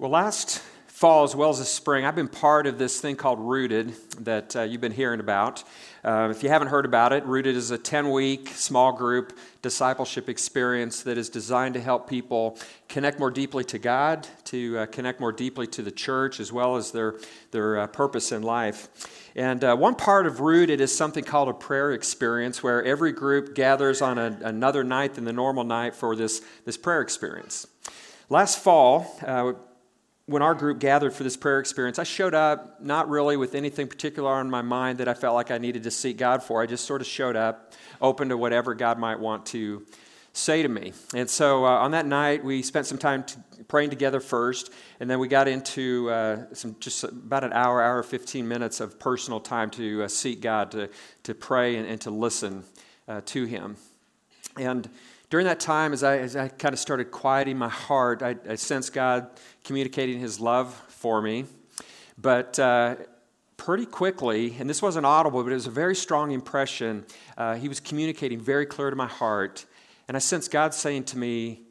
Well, last fall as well as this spring, I've been part of this thing called Rooted that uh, you've been hearing about. Uh, if you haven't heard about it, Rooted is a 10 week small group discipleship experience that is designed to help people connect more deeply to God, to uh, connect more deeply to the church, as well as their, their uh, purpose in life. And uh, one part of Rooted is something called a prayer experience, where every group gathers on a, another night than the normal night for this, this prayer experience. Last fall, uh, when our group gathered for this prayer experience, I showed up not really with anything particular on my mind that I felt like I needed to seek God for. I just sort of showed up, open to whatever God might want to say to me. And so uh, on that night, we spent some time praying together first, and then we got into uh, some just about an hour, hour, 15 minutes of personal time to uh, seek God, to, to pray and, and to listen uh, to Him. And during that time, as I, as I kind of started quieting my heart, I, I sensed God communicating His love for me. But uh, pretty quickly, and this wasn't audible, but it was a very strong impression, uh, He was communicating very clear to my heart. And I sensed God saying to me,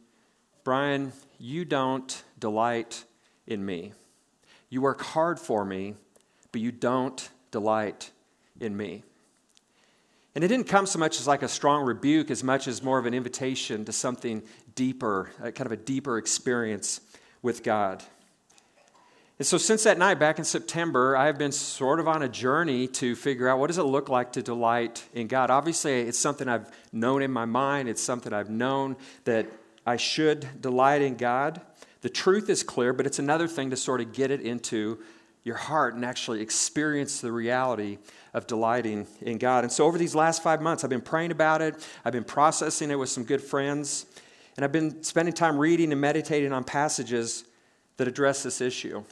Brian, you don't delight in me. You work hard for me, but you don't delight in me. And it didn't come so much as like a strong rebuke as much as more of an invitation to something deeper, kind of a deeper experience with God. And so, since that night back in September, I have been sort of on a journey to figure out what does it look like to delight in God. Obviously, it's something I've known in my mind, it's something I've known that I should delight in God. The truth is clear, but it's another thing to sort of get it into your heart and actually experience the reality of delighting in God. And so, over these last five months, I've been praying about it, I've been processing it with some good friends, and I've been spending time reading and meditating on passages that address this issue.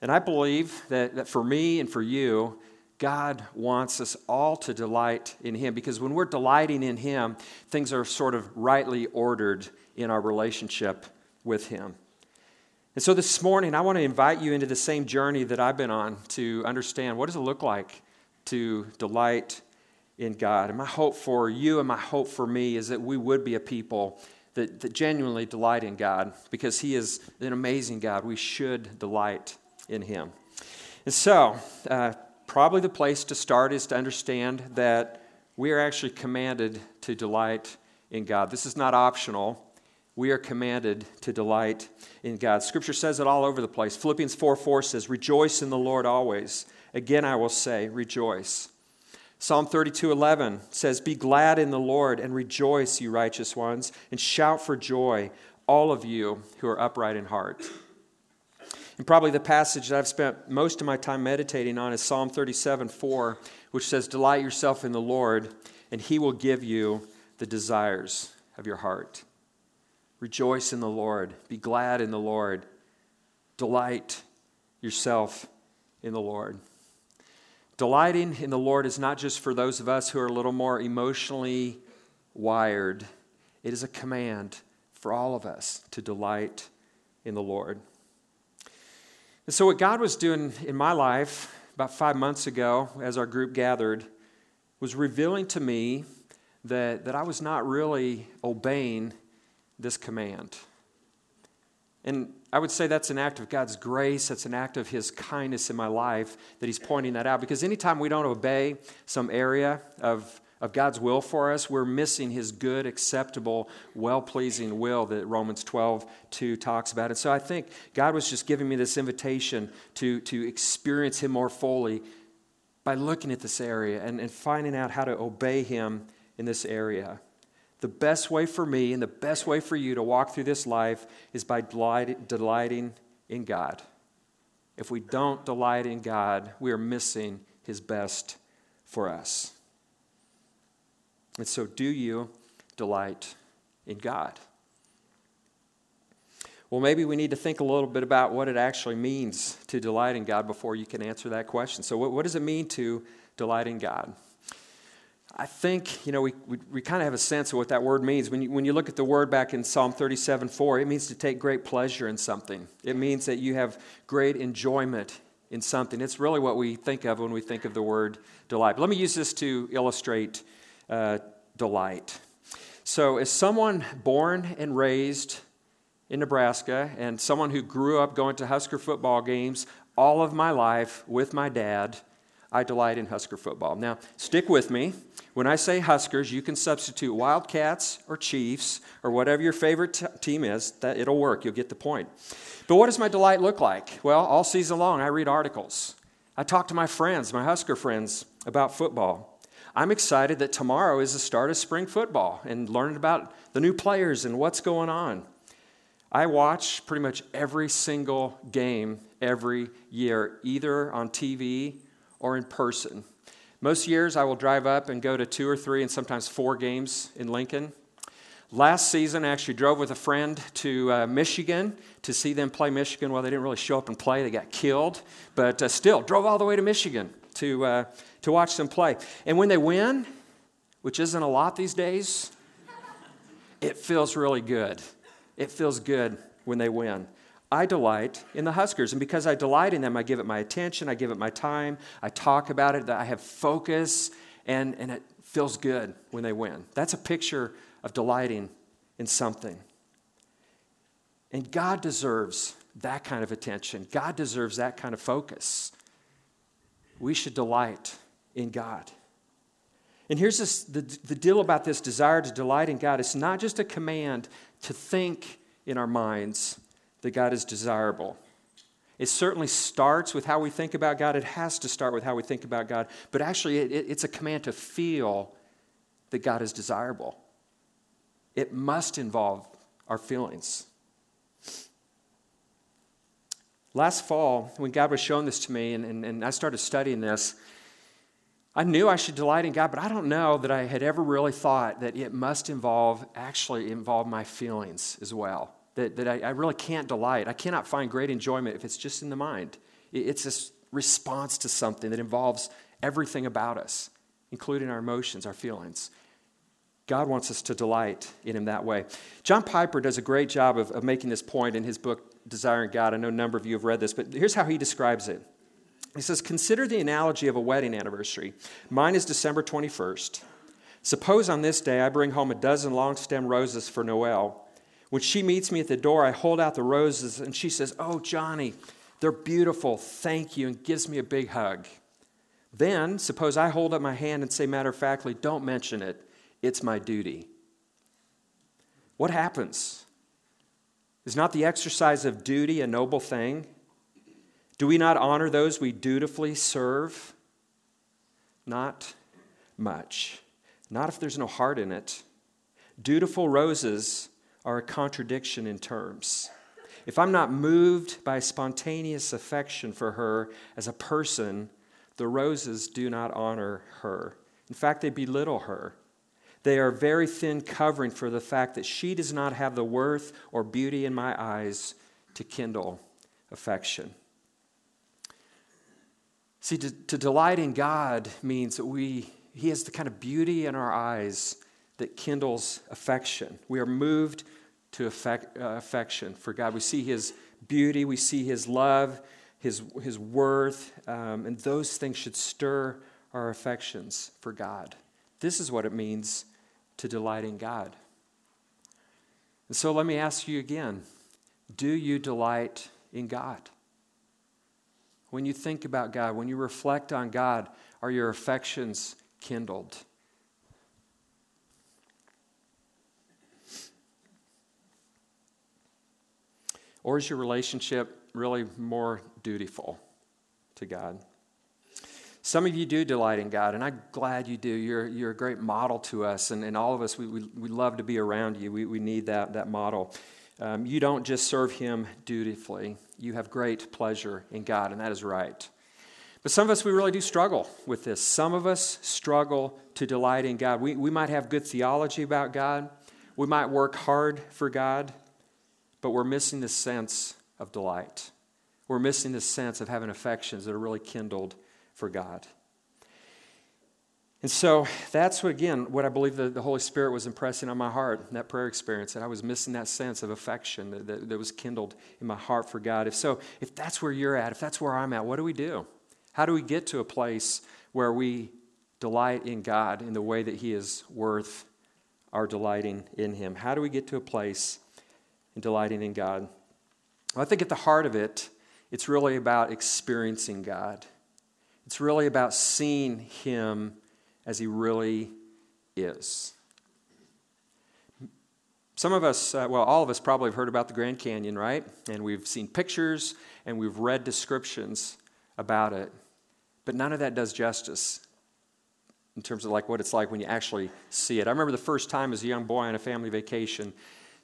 And I believe that, that for me and for you, God wants us all to delight in Him because when we're delighting in Him, things are sort of rightly ordered in our relationship with Him. And so this morning, I want to invite you into the same journey that I've been on to understand what does it look like to delight in God. And my hope for you and my hope for me is that we would be a people that, that genuinely delight in God because He is an amazing God. We should delight in Him. And so, uh, probably the place to start is to understand that we are actually commanded to delight in God. This is not optional we are commanded to delight in God. Scripture says it all over the place. Philippians 4 4 says, Rejoice in the Lord always. Again, I will say, Rejoice. Psalm 32 11 says, Be glad in the Lord and rejoice, you righteous ones, and shout for joy, all of you who are upright in heart. And probably the passage that I've spent most of my time meditating on is Psalm 37 4, which says, Delight yourself in the Lord, and he will give you the desires of your heart. Rejoice in the Lord. Be glad in the Lord. Delight yourself in the Lord. Delighting in the Lord is not just for those of us who are a little more emotionally wired, it is a command for all of us to delight in the Lord. And so, what God was doing in my life about five months ago, as our group gathered, was revealing to me that, that I was not really obeying this command. And I would say that's an act of God's grace. That's an act of His kindness in my life that He's pointing that out. Because anytime we don't obey some area of, of God's will for us, we're missing His good, acceptable, well pleasing will that Romans 12, 2 talks about. And so I think God was just giving me this invitation to, to experience Him more fully by looking at this area and, and finding out how to obey Him in this area. The best way for me and the best way for you to walk through this life is by delighting in God. If we don't delight in God, we are missing His best for us. And so, do you delight in God? Well, maybe we need to think a little bit about what it actually means to delight in God before you can answer that question. So, what, what does it mean to delight in God? I think, you know, we, we, we kind of have a sense of what that word means. When you, when you look at the word back in Psalm 37 4, it means to take great pleasure in something. It means that you have great enjoyment in something. It's really what we think of when we think of the word delight. But let me use this to illustrate uh, delight. So, as someone born and raised in Nebraska and someone who grew up going to Husker football games all of my life with my dad, I delight in Husker football. Now, stick with me. When I say Huskers, you can substitute Wildcats or Chiefs or whatever your favorite t- team is. That it'll work. You'll get the point. But what does my delight look like? Well, all season long, I read articles. I talk to my friends, my Husker friends, about football. I'm excited that tomorrow is the start of spring football and learning about the new players and what's going on. I watch pretty much every single game every year, either on TV or in person. Most years, I will drive up and go to two or three and sometimes four games in Lincoln. Last season, I actually drove with a friend to uh, Michigan to see them play Michigan. Well, they didn't really show up and play, they got killed, but uh, still, drove all the way to Michigan to, uh, to watch them play. And when they win, which isn't a lot these days, it feels really good. It feels good when they win. I delight in the Huskers, and because I delight in them, I give it my attention, I give it my time, I talk about it, I have focus, and, and it feels good when they win. That's a picture of delighting in something. And God deserves that kind of attention. God deserves that kind of focus. We should delight in God. And here's this, the, the deal about this desire to delight in God it's not just a command to think in our minds that God is desirable. It certainly starts with how we think about God. It has to start with how we think about God. But actually, it, it's a command to feel that God is desirable it must involve our feelings. Last fall, when God was showing this to me and, and, and, I started studying this, I knew I should delight in God, but I don't know that I had ever really thought that it must involve, actually involve my feelings as well. That, that I, I really can't delight. I cannot find great enjoyment if it's just in the mind. It's this response to something that involves everything about us, including our emotions, our feelings. God wants us to delight in Him that way. John Piper does a great job of, of making this point in his book, Desiring God. I know a number of you have read this, but here's how he describes it. He says, Consider the analogy of a wedding anniversary. Mine is December 21st. Suppose on this day I bring home a dozen long stem roses for Noel. When she meets me at the door, I hold out the roses and she says, Oh, Johnny, they're beautiful. Thank you, and gives me a big hug. Then, suppose I hold up my hand and say matter of factly, Don't mention it. It's my duty. What happens? Is not the exercise of duty a noble thing? Do we not honor those we dutifully serve? Not much. Not if there's no heart in it. Dutiful roses are a contradiction in terms. If I'm not moved by spontaneous affection for her as a person, the roses do not honor her. In fact, they belittle her. They are very thin covering for the fact that she does not have the worth or beauty in my eyes to kindle affection. See, to, to delight in God means that we, He has the kind of beauty in our eyes that kindles affection. We are moved to affect, uh, affection for God. We see His beauty, we see His love, His, his worth, um, and those things should stir our affections for God. This is what it means to delight in God. And so let me ask you again do you delight in God? When you think about God, when you reflect on God, are your affections kindled? Or is your relationship really more dutiful to God? Some of you do delight in God, and I'm glad you do. You're, you're a great model to us, and, and all of us, we, we, we love to be around you. We, we need that, that model. Um, you don't just serve Him dutifully, you have great pleasure in God, and that is right. But some of us, we really do struggle with this. Some of us struggle to delight in God. We, we might have good theology about God, we might work hard for God, but we're missing the sense of delight. We're missing the sense of having affections that are really kindled for God. And so that's what, again, what I believe the, Holy Spirit was impressing on my heart, in that prayer experience, that I was missing that sense of affection that, that, that was kindled in my heart for God. If so, if that's where you're at, if that's where I'm at, what do we do? How do we get to a place where we delight in God in the way that He is worth our delighting in Him? How do we get to a place and delighting in God? I think at the heart of it, it's really about experiencing God. It's really about seeing Him as He really is. Some of us, uh, well, all of us probably have heard about the Grand Canyon, right? And we've seen pictures and we've read descriptions about it. But none of that does justice in terms of like what it's like when you actually see it. I remember the first time as a young boy on a family vacation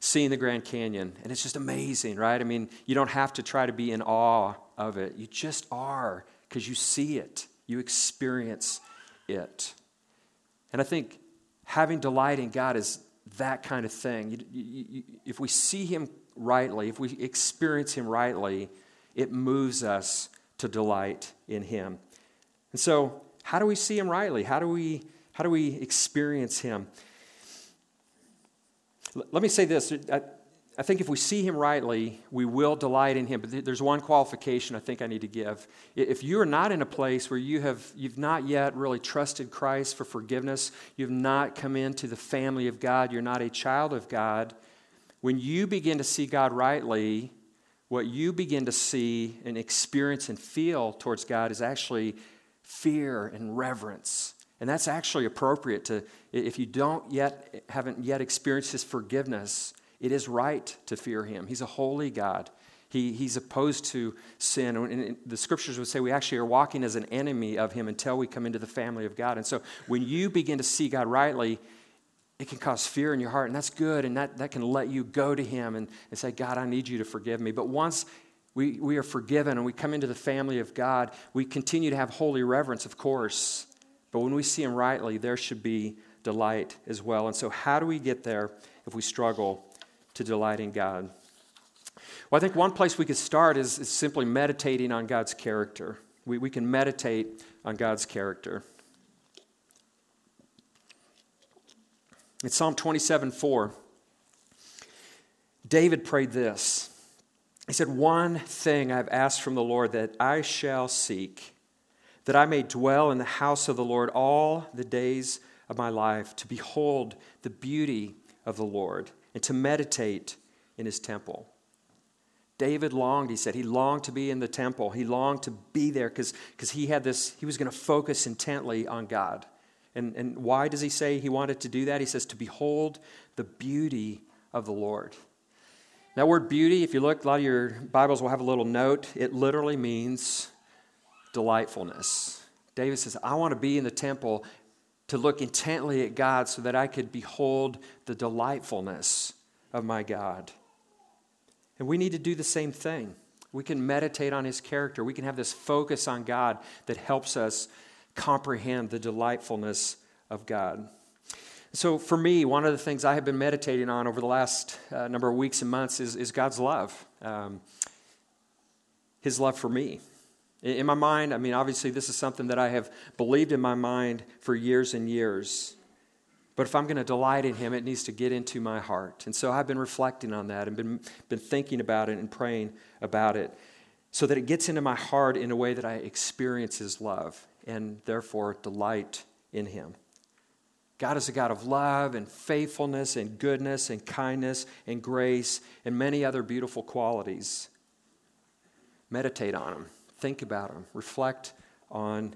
seeing the Grand Canyon, and it's just amazing, right? I mean, you don't have to try to be in awe of it. You just are because you see it, you experience it. And I think having delight in God is that kind of thing. You, you, you, if we see Him rightly, if we experience Him rightly, it moves us to delight in Him. And so, how do we see Him rightly? How do we, how do we experience Him? Let me say this. Uh, I think if we see him rightly, we will delight in him. But there's one qualification I think I need to give. If you are not in a place where you have you've not yet really trusted Christ for forgiveness, you've not come into the family of God, you're not a child of God, when you begin to see God rightly, what you begin to see and experience and feel towards God is actually fear and reverence. And that's actually appropriate to if you don't yet haven't yet experienced his forgiveness, it is right to fear him. He's a holy God. He, he's opposed to sin. And the scriptures would say we actually are walking as an enemy of him until we come into the family of God. And so when you begin to see God rightly, it can cause fear in your heart, and that's good, and that, that can let you go to him and, and say, God, I need you to forgive me. But once we, we are forgiven and we come into the family of God, we continue to have holy reverence, of course. But when we see him rightly, there should be delight as well. And so, how do we get there if we struggle to delight in God? Well, I think one place we could start is, is simply meditating on God's character. We, we can meditate on God's character. In Psalm 27 4, David prayed this. He said, One thing I've asked from the Lord that I shall seek, that I may dwell in the house of the Lord all the days of my life, to behold the beauty of the Lord and to meditate in his temple. David longed, he said, he longed to be in the temple. He longed to be there because he had this, he was going to focus intently on God. And, and why does he say he wanted to do that? He says, to behold the beauty of the Lord. That word beauty, if you look, a lot of your Bibles will have a little note. It literally means delightfulness. David says, I want to be in the temple to look intently at God so that I could behold the delightfulness of my God. And we need to do the same thing. We can meditate on his character. We can have this focus on God that helps us comprehend the delightfulness of God. So, for me, one of the things I have been meditating on over the last uh, number of weeks and months is, is God's love, um, His love for me. In my mind, I mean, obviously, this is something that I have believed in my mind for years and years. But if I'm going to delight in Him, it needs to get into my heart. And so I've been reflecting on that and been, been thinking about it and praying about it so that it gets into my heart in a way that I experience His love and therefore delight in Him. God is a God of love and faithfulness and goodness and kindness and grace and many other beautiful qualities. Meditate on Him. Think about him. Reflect on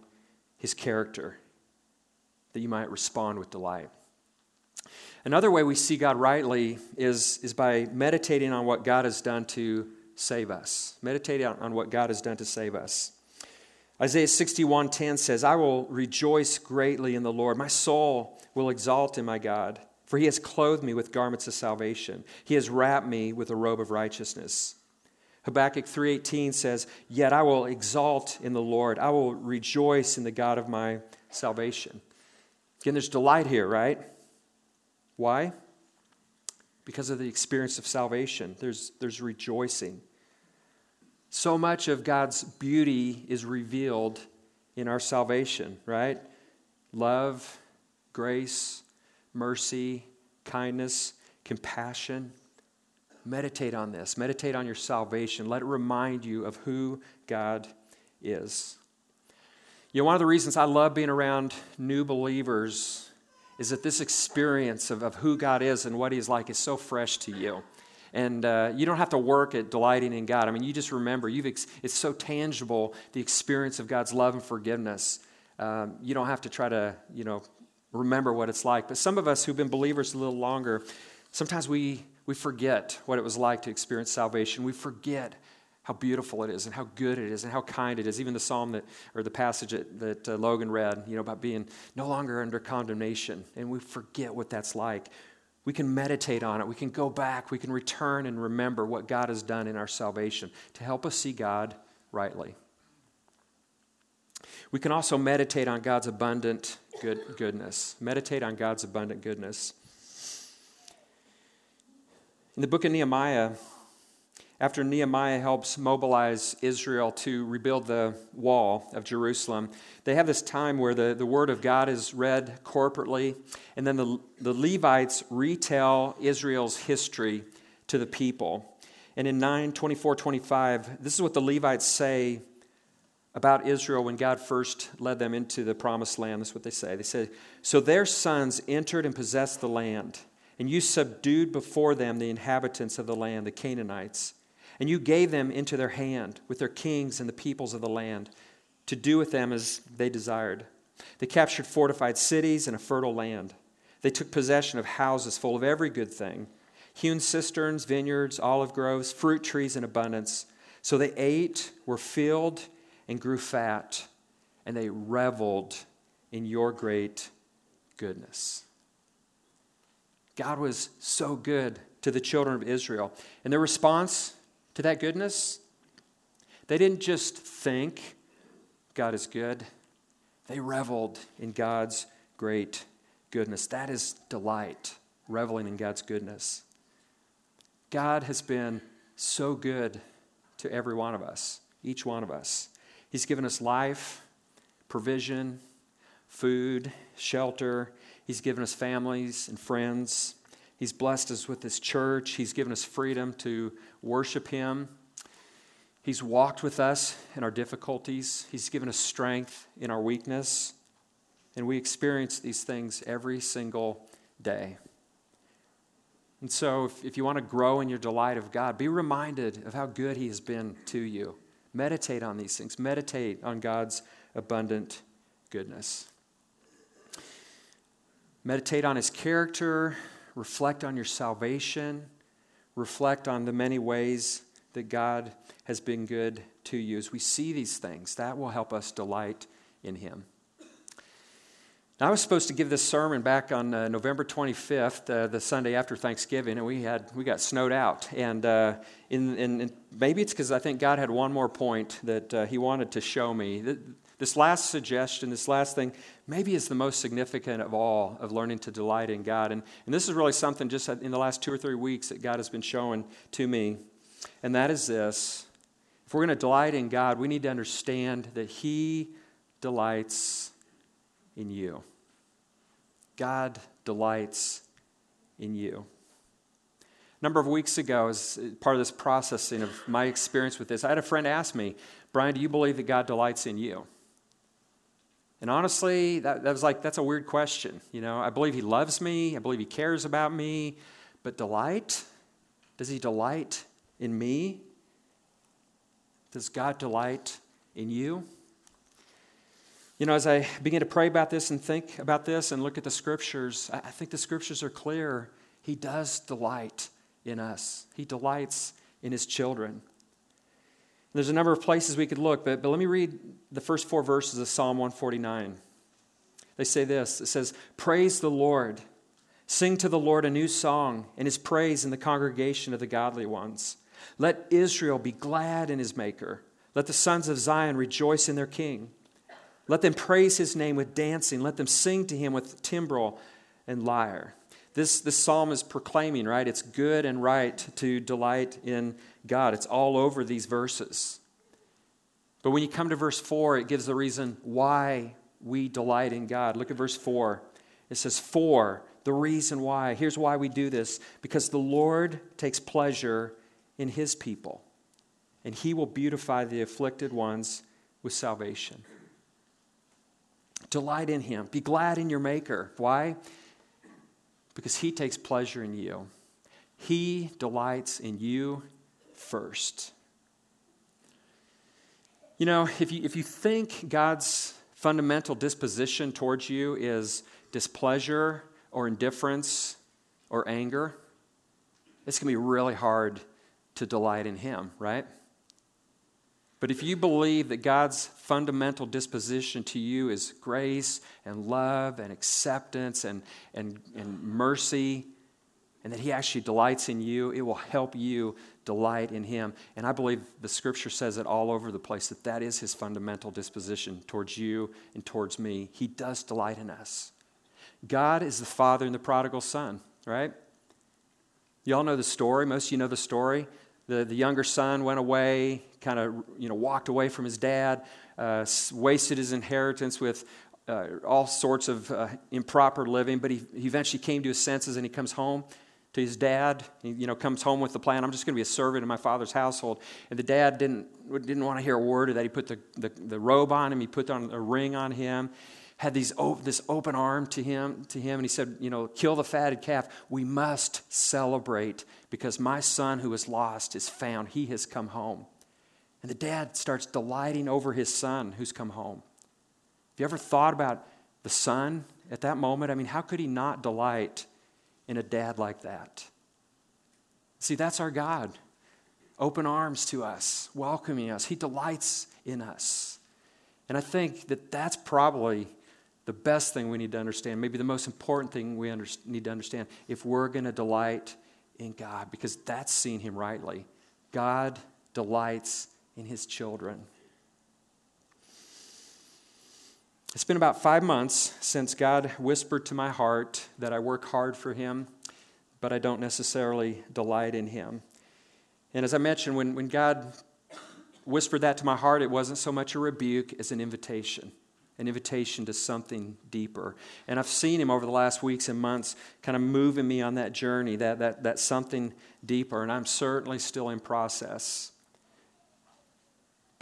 his character that you might respond with delight. Another way we see God rightly is, is by meditating on what God has done to save us. Meditating on what God has done to save us. Isaiah 61:10 says, "I will rejoice greatly in the Lord. My soul will exalt in my God, for he has clothed me with garments of salvation. He has wrapped me with a robe of righteousness." Habakkuk 3:18 says, "Yet I will exalt in the Lord. I will rejoice in the God of my salvation." Again, there's delight here, right? Why? Because of the experience of salvation. There's, there's rejoicing. So much of God's beauty is revealed in our salvation, right? Love, grace, mercy, kindness, compassion. Meditate on this. Meditate on your salvation. Let it remind you of who God is. You know, one of the reasons I love being around new believers is that this experience of, of who God is and what He's like is so fresh to you. And uh, you don't have to work at delighting in God. I mean, you just remember, you've ex- it's so tangible, the experience of God's love and forgiveness. Um, you don't have to try to, you know, remember what it's like. But some of us who've been believers a little longer, sometimes we, we forget what it was like to experience salvation. We forget how beautiful it is and how good it is and how kind it is. Even the psalm that, or the passage that, that uh, Logan read, you know, about being no longer under condemnation. And we forget what that's like. We can meditate on it. We can go back. We can return and remember what God has done in our salvation to help us see God rightly. We can also meditate on God's abundant good, goodness. Meditate on God's abundant goodness. In the book of Nehemiah, after Nehemiah helps mobilize Israel to rebuild the wall of Jerusalem, they have this time where the, the word of God is read corporately, and then the, the Levites retell Israel's history to the people. And in 9 24 25, this is what the Levites say about Israel when God first led them into the promised land. That's what they say. They say, So their sons entered and possessed the land, and you subdued before them the inhabitants of the land, the Canaanites. And you gave them into their hand with their kings and the peoples of the land to do with them as they desired. They captured fortified cities and a fertile land. They took possession of houses full of every good thing hewn cisterns, vineyards, olive groves, fruit trees in abundance. So they ate, were filled, and grew fat, and they reveled in your great goodness. God was so good to the children of Israel. And their response to that goodness. They didn't just think God is good, they reveled in God's great goodness. That is delight, reveling in God's goodness. God has been so good to every one of us, each one of us. He's given us life, provision, food, shelter. He's given us families and friends. He's blessed us with His church. He's given us freedom to worship Him. He's walked with us in our difficulties. He's given us strength in our weakness. And we experience these things every single day. And so, if, if you want to grow in your delight of God, be reminded of how good He has been to you. Meditate on these things, meditate on God's abundant goodness. Meditate on His character, reflect on your salvation, reflect on the many ways that God has been good to you. As we see these things, that will help us delight in Him. Now, I was supposed to give this sermon back on uh, November 25th, uh, the Sunday after Thanksgiving, and we had we got snowed out. And uh, in, in, in, maybe it's because I think God had one more point that uh, He wanted to show me. This last suggestion, this last thing, maybe is the most significant of all of learning to delight in God. And, and this is really something just in the last two or three weeks that God has been showing to me. And that is this if we're going to delight in God, we need to understand that He delights in you. God delights in you. A number of weeks ago, as part of this processing of my experience with this, I had a friend ask me, Brian, do you believe that God delights in you? And honestly, that, that was like, that's a weird question. You know, I believe he loves me, I believe he cares about me, but delight? Does he delight in me? Does God delight in you? You know, as I begin to pray about this and think about this and look at the scriptures, I think the scriptures are clear. He does delight in us, He delights in His children. There's a number of places we could look, but, but let me read the first four verses of Psalm 149. They say this it says, Praise the Lord. Sing to the Lord a new song, and his praise in the congregation of the godly ones. Let Israel be glad in his Maker. Let the sons of Zion rejoice in their King. Let them praise his name with dancing. Let them sing to him with timbrel and lyre. This, this psalm is proclaiming, right? It's good and right to delight in God. It's all over these verses. But when you come to verse 4, it gives the reason why we delight in God. Look at verse 4. It says, For the reason why. Here's why we do this because the Lord takes pleasure in his people, and he will beautify the afflicted ones with salvation. Delight in him. Be glad in your Maker. Why? Because he takes pleasure in you. He delights in you first. You know, if you, if you think God's fundamental disposition towards you is displeasure or indifference or anger, it's going to be really hard to delight in Him, right? But if you believe that God's fundamental disposition to you is grace and love and acceptance and, and, and mercy, and that He actually delights in you, it will help you delight in Him. And I believe the Scripture says it all over the place that that is His fundamental disposition towards you and towards me. He does delight in us. God is the Father and the prodigal Son, right? You all know the story. Most of you know the story. The, the younger son went away, kind of you know, walked away from his dad, uh, wasted his inheritance with uh, all sorts of uh, improper living, but he, he eventually came to his senses and he comes home to his dad. He, you know, comes home with the plan, I'm just going to be a servant in my father's household. And the dad didn't, didn't want to hear a word of that. He put the, the, the robe on him, he put on a ring on him, had these, this open arm to him, to him, and he said, you know, kill the fatted calf. We must celebrate because my son who was lost is found. He has come home. And the dad starts delighting over his son who's come home. Have you ever thought about the son at that moment? I mean, how could he not delight in a dad like that. See, that's our God. Open arms to us, welcoming us. He delights in us. And I think that that's probably the best thing we need to understand, maybe the most important thing we under, need to understand if we're going to delight in God, because that's seeing Him rightly. God delights in His children. It's been about five months since God whispered to my heart that I work hard for Him, but I don't necessarily delight in Him. And as I mentioned, when, when God whispered that to my heart, it wasn't so much a rebuke as an invitation, an invitation to something deeper. And I've seen Him over the last weeks and months kind of moving me on that journey, that, that, that something deeper. And I'm certainly still in process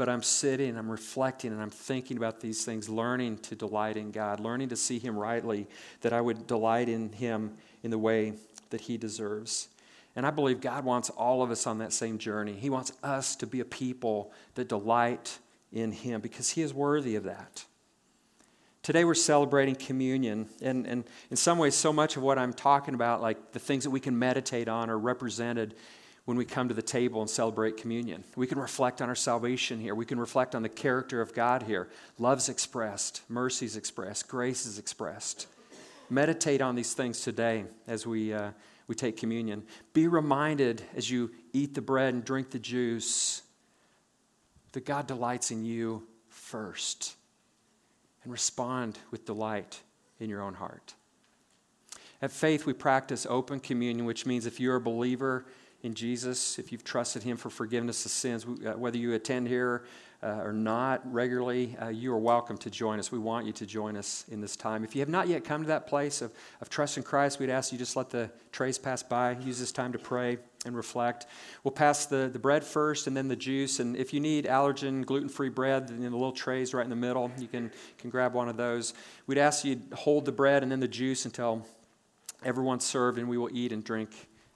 but I'm sitting, I'm reflecting, and I'm thinking about these things, learning to delight in God, learning to see Him rightly, that I would delight in Him in the way that He deserves. And I believe God wants all of us on that same journey. He wants us to be a people that delight in Him because He is worthy of that. Today we're celebrating communion, and, and in some ways, so much of what I'm talking about, like the things that we can meditate on, are represented when we come to the table and celebrate communion. We can reflect on our salvation here. We can reflect on the character of God here. Love's expressed, mercy's expressed, grace is expressed. Meditate on these things today as we, uh, we take communion. Be reminded as you eat the bread and drink the juice that God delights in you first. And respond with delight in your own heart. At Faith, we practice open communion, which means if you're a believer, in Jesus, if you've trusted Him for forgiveness of sins, uh, whether you attend here uh, or not regularly, uh, you are welcome to join us. We want you to join us in this time. If you have not yet come to that place of, of trust in Christ, we'd ask you just let the trays pass by. Use this time to pray and reflect. We'll pass the, the bread first and then the juice. And if you need allergen, gluten free bread, in the little trays right in the middle, you can, can grab one of those. We'd ask you hold the bread and then the juice until everyone's served, and we will eat and drink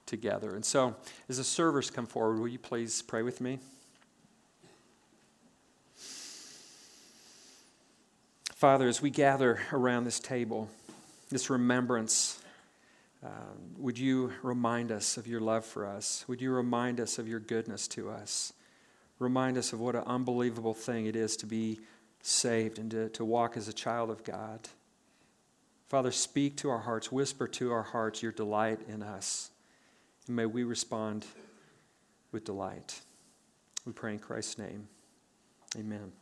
together. And so, as the servers come forward, will you please pray with me? Father, as we gather around this table, this remembrance, uh, would you remind us of your love for us? Would you remind us of your goodness to us? Remind us of what an unbelievable thing it is to be saved and to, to walk as a child of God. Father, speak to our hearts, whisper to our hearts your delight in us. And may we respond with delight. We pray in Christ's name. Amen.